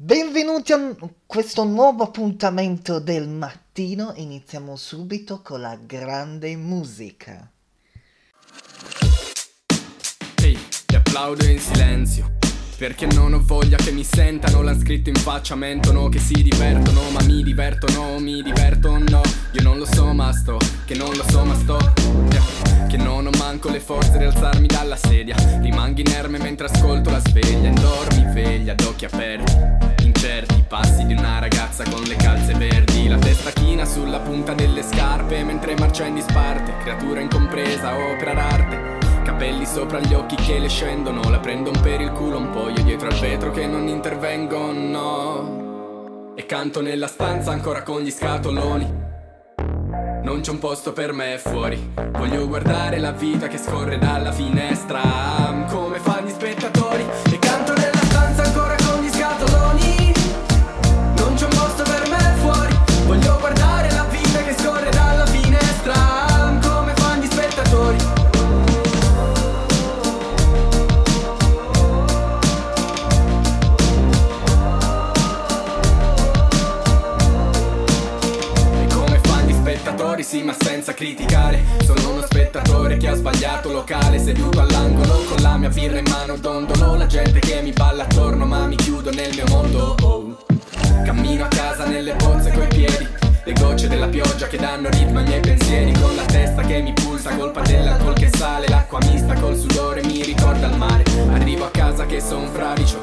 Benvenuti a questo nuovo appuntamento del mattino. Iniziamo subito con la grande musica. Ehi, ti applaudo in silenzio. Perché non ho voglia che mi sentano, l'han scritto in faccia, mentono che si divertono, ma mi divertono, mi diverto no. Io non lo so ma sto, che non lo so ma sto. Che non ho manco le forze di alzarmi dalla sedia. Rimango inerme mentre ascolto la sveglia, indormi veglia, ad occhi aperti. Ragazza con le calze verdi, la testa china sulla punta delle scarpe mentre marcia in disparte, creatura incompresa, opera d'arte. Capelli sopra gli occhi che le scendono La prendon per il culo un po' io dietro al vetro che non intervengono. E canto nella stanza ancora con gli scatoloni. Non c'è un posto per me fuori Voglio guardare la vita che scorre dalla finestra che danno ritmo ai miei pensieri. Con la testa che mi pulsa, colpa dell'alcol che sale. L'acqua mista col sudore mi ricorda il mare. Arrivo a casa che son fradicio,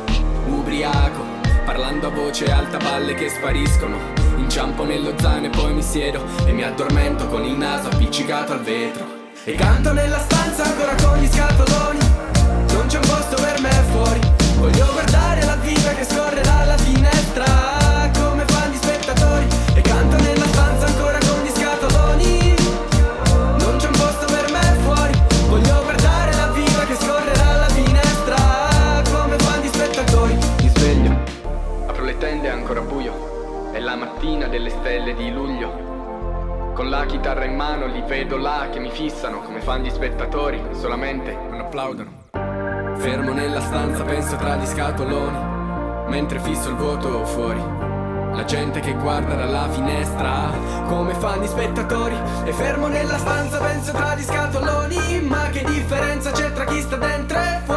ubriaco. Parlando a voce alta, balle che spariscono. Inciampo nello zaino e poi mi siedo. E mi addormento con il naso appiccicato al vetro. E canto nella stanza ancora con gli scatoloni. Non c'è un posto per me fuori. Voglio guardare la vita che scorre dalla finestra applaudono. Fermo nella stanza penso tra gli scatoloni Mentre fisso il vuoto fuori. La gente che guarda dalla finestra Come fanno gli spettatori E fermo nella stanza penso tra gli scatoloni Ma che differenza c'è tra chi sta dentro e fuori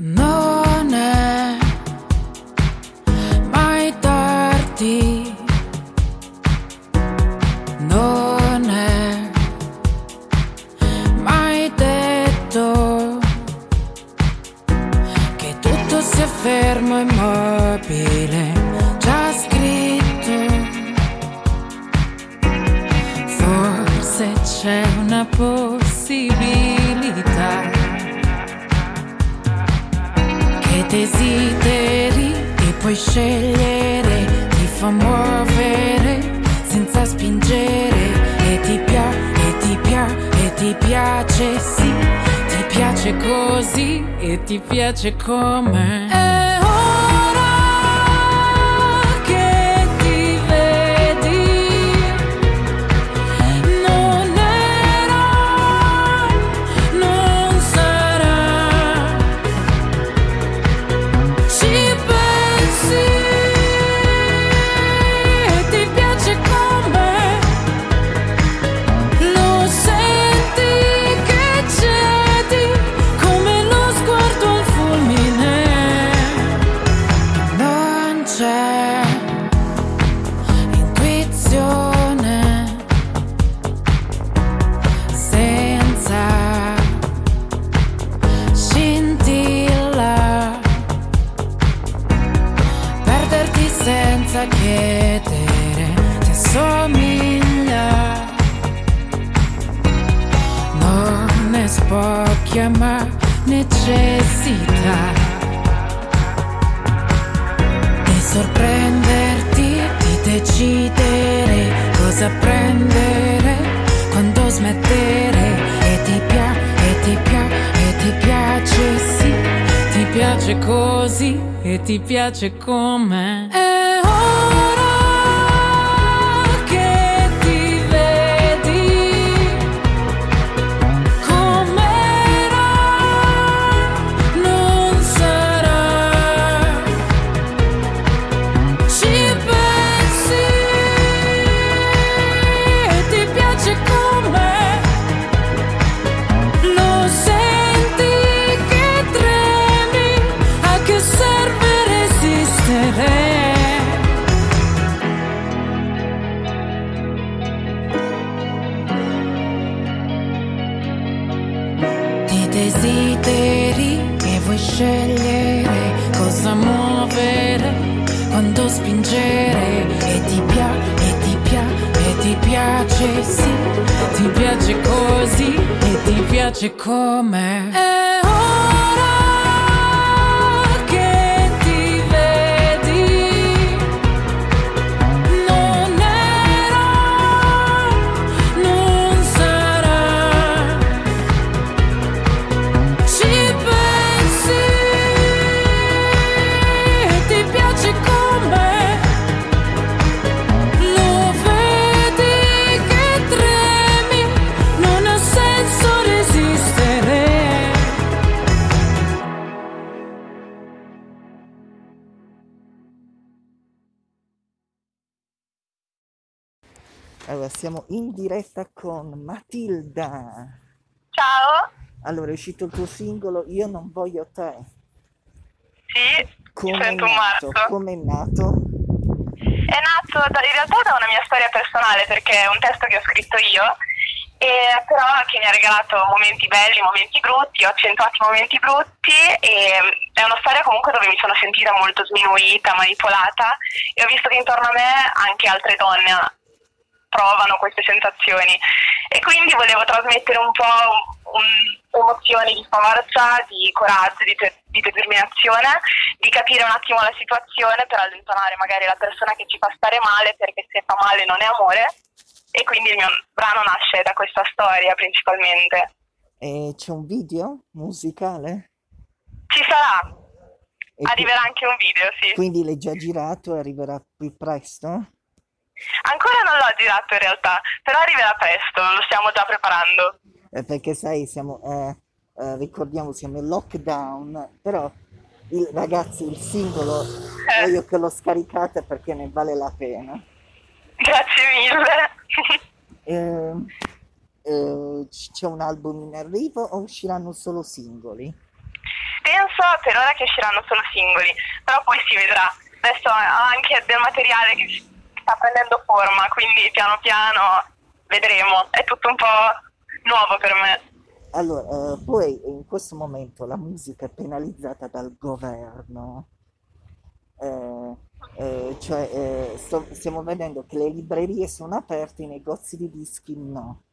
Non è mai tardi, non è mai detto che tutto sia fermo e immobile, già scritto. Forse c'è una possibilità scegliere, ti fa muovere senza spingere e ti piace, e ti piace, e ti piace, sì, ti piace così e ti piace come. Prendere quando smettere e ti piace, e ti piace, e ti piace sì, ti piace così e ti piace come. Piace così e ti piace come. È ora Allora, siamo in diretta con Matilda. Ciao, Allora, è uscito il tuo singolo Io non voglio te. sì, Come è sento un nato? Come è nato? È nato da- in realtà da una mia storia personale perché è un testo che ho scritto io, e però che mi ha regalato momenti belli, momenti brutti, ho accentuato momenti brutti e è una storia comunque dove mi sono sentita molto sminuita, manipolata e ho visto che intorno a me anche altre donne provano queste sensazioni e quindi volevo trasmettere un po' un- emozioni di forza, di coraggio, di, te- di determinazione, di capire un attimo la situazione per allontanare magari la persona che ci fa stare male perché se fa male non è amore e quindi il mio brano nasce da questa storia principalmente. E c'è un video musicale? Ci sarà, E qui- arriverà anche un video, sì. quindi l'hai già girato e arriverà più presto? Ancora non l'ho girato in realtà, però arriverà presto, lo stiamo già preparando. Eh, perché sai, siamo, eh, eh, ricordiamo, siamo in lockdown, però il- ragazzi, il singolo Eh. voglio che lo scaricate perché ne vale la pena. Grazie mille. Eh, eh, c'è un album in arrivo o usciranno solo singoli? Penso per ora che usciranno solo singoli, però poi si vedrà. Adesso ho anche del materiale che sta prendendo forma, quindi piano piano vedremo. È tutto un po' nuovo per me. Allora, eh, poi in questo momento la musica è penalizzata dal governo, Eh, eh, cioè eh, sto- stiamo vedendo che le librerie sono aperte, i negozi di dischi no,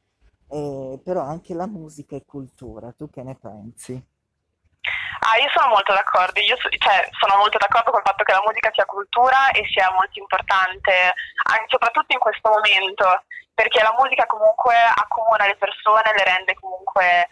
Eh, però anche la musica è cultura, tu che ne pensi? Ah, io sono molto d'accordo, io so- cioè, sono molto d'accordo col fatto che la musica sia cultura e sia molto importante, anche soprattutto in questo momento, perché la musica comunque accomuna le persone, le rende comunque,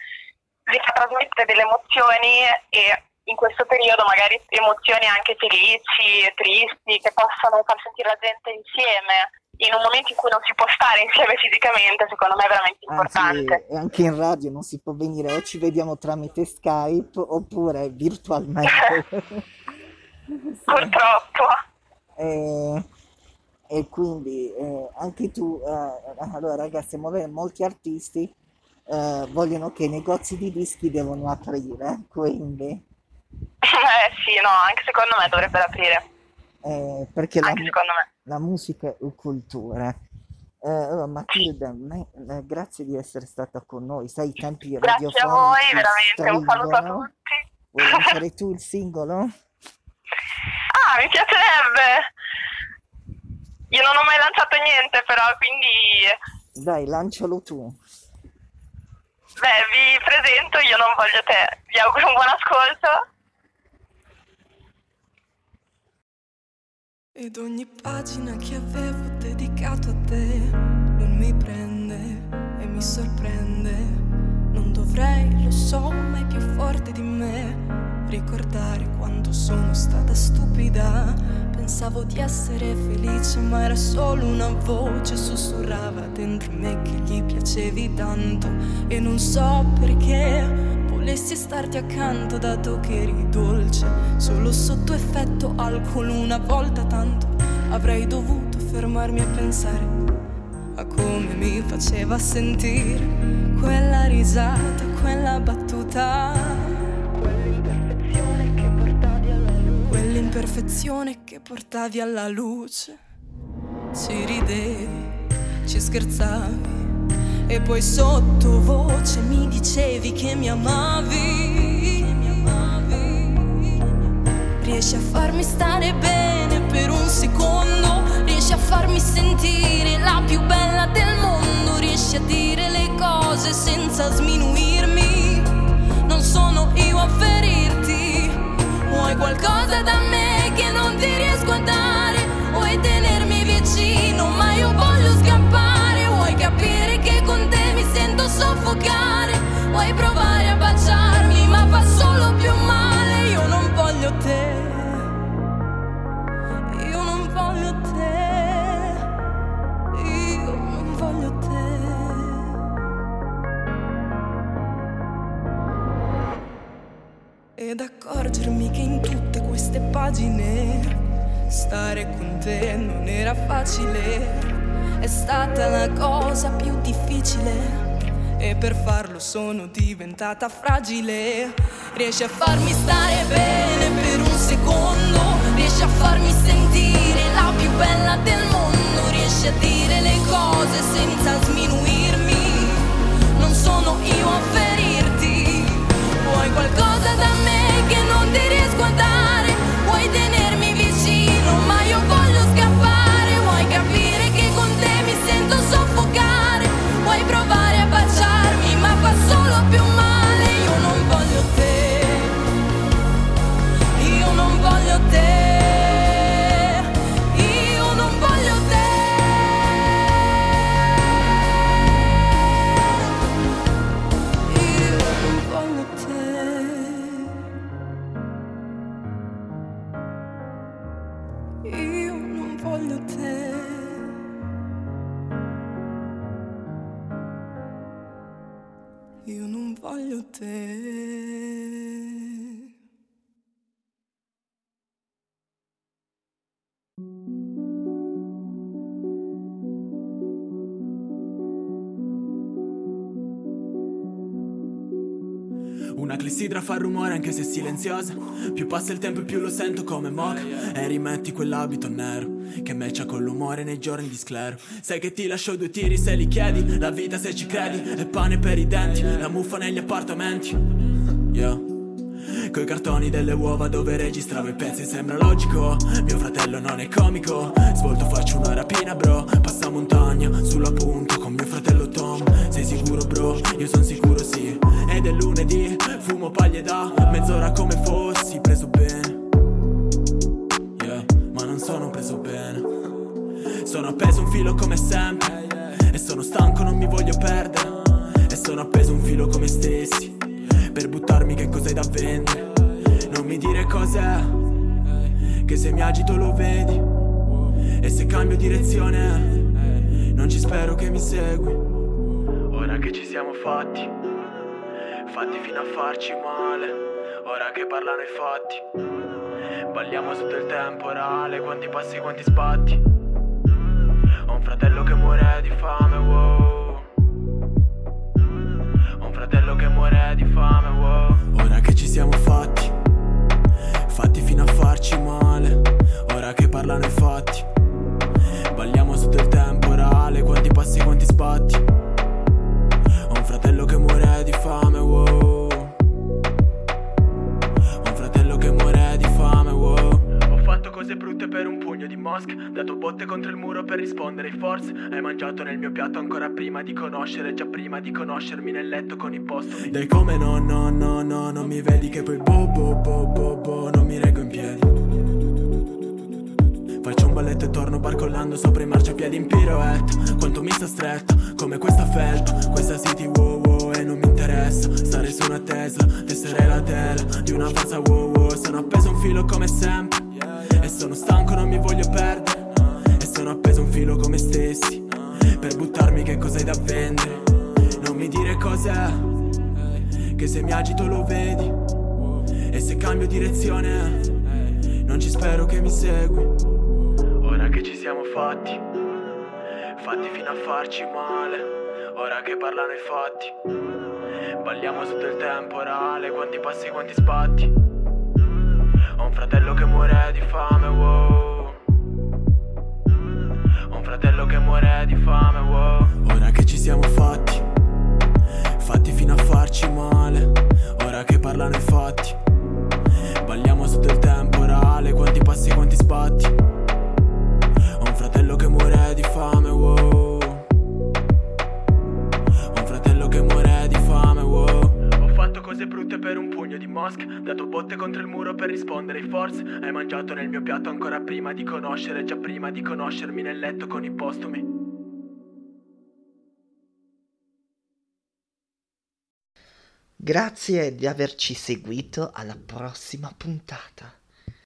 le fa trasmettere delle emozioni e in questo periodo magari emozioni anche felici, tristi, che possano far sentire la gente insieme. In un momento in cui non si può stare insieme fisicamente, secondo me è veramente importante. Anzi, e anche in radio non si può venire, o ci vediamo tramite Skype oppure virtualmente. Purtroppo. E, e quindi eh, anche tu, eh, allora ragazzi, molti artisti eh, vogliono che i negozi di dischi devono aprire, quindi Eh sì, no, anche secondo me dovrebbero aprire. eh, perché la, Anche mu- secondo me. La musica è cultura. Eh, allora, Matilda, me- eh, grazie di essere stata con noi. Sai, i tempi Grazie a voi, veramente. Un saluto a stringono. tutti. Vuoi lanciare tu il singolo? Ah, mi piacerebbe. Io non ho mai lanciato niente, però, quindi Dai, lancialo tu. Beh, vi presento, io non voglio te. Vi auguro un buon ascolto. Ed ogni pagina che avevo dedicato a te non mi prende e mi sorprende. Non dovrei, lo so, ma è più forte di me. Ricordare quando sono stata stupida. Pensavo di essere felice, ma era solo una voce. Sussurrava dentro me che gli piacevi tanto. E non so perché volessi starti accanto dato che eri dolce. Solo sotto effetto alcol una volta tanto. Avrei dovuto fermarmi a pensare a come mi faceva sentire quella risata quella battuta. Quell'imperfezione che portavi alla luce. Quell'imperfezione che portavi alla luce ci ridevi ci scherzavi e poi sottovoce mi dicevi che mi amavi. Riesci a farmi stare bene per un secondo, riesci a farmi sentire la più bella del mondo, riesci a dire le cose senza sminuirmi. Non sono io a ferirti, vuoi qualcosa da me che non ti riesco a dare, vuoi tenermi vicino, facile. È stata la cosa più difficile. E per farlo sono diventata fragile. Riesci a farmi stare bene per un secondo. Riesci a farmi sentire la più bella del mondo. Riesci a dire le cose senza sminuirmi. Non sono io a ferirti. Vuoi qualcosa da me che non ti riesco a dare. Voglio te. Una clessidra fa rumore anche se silenziosa. Più passa il tempo e più lo sento come moca. E rimetti quell'abito nero Che matcha con l'umore nei giorni di sclero. Sai che ti lascio due tiri se li chiedi La vita se ci credi è pane per i denti La muffa negli appartamenti. Yeah Coi cartoni delle uova dove registravo i pezzi sembra logico Mio fratello non è comico Svolto faccio una rapina bro Passa montagna sulla punta con mio fratello Tom. Sei sicuro bro? Io son sicuro sì. Ed è lunedì, fumo paglie da Mezz'ora come fossi preso bene sono preso bene. Sono appeso un filo come sempre. E sono stanco non mi voglio perdere. E sono appeso un filo come stessi. Per buttarmi che cos'hai da vendere. Non mi dire cos'è. Che se mi agito lo vedi. E se cambio direzione Non ci spero che mi segui. Ora che ci siamo fatti. Fatti fino a farci male. Ora che parlano i fatti Balliamo sotto il temporale Quanti passi, quanti sbatti. Ho un fratello che muore di fame, wow. Ho un fratello che muore di fame, force Hai mangiato nel mio piatto ancora prima di conoscere Già prima di conoscermi nel letto con i postumi Dai come no, no, no, no Non mi vedi che poi bo, bo, bo, bo, bo Non mi reggo in piedi. Faccio un balletto e torno barcollando sopra i marciapiedi in pirouette. Quanto mi sta stretta, come questa felpa. Questa city wow wow e non mi interessa. Stare su una Tesla, tessere la tela Di una falsa wow wow. Sono appeso un filo come sempre. E sono stanco, non mi voglio perdere sono appeso un filo come stessi Per buttarmi che cosa hai da vendere Non mi dire cos'è Che se mi agito lo vedi E se cambio direzione Non ci spero che mi segui Ora che ci siamo fatti, fatti fino a farci male. Ora che parlano i fatti, balliamo sotto il temporale. Quanti passi, quanti sbatti. Ho un fratello che muore di fame, wow. Fratello che muore di fame, wow. Ora che ci siamo fatti, fatti fino a farci male. Ora che parlano i fatti, balliamo sotto rispondere ai force. Hai mangiato nel mio piatto ancora prima di conoscere, già prima di conoscermi nel letto con i postumi. Grazie di averci seguito alla prossima puntata.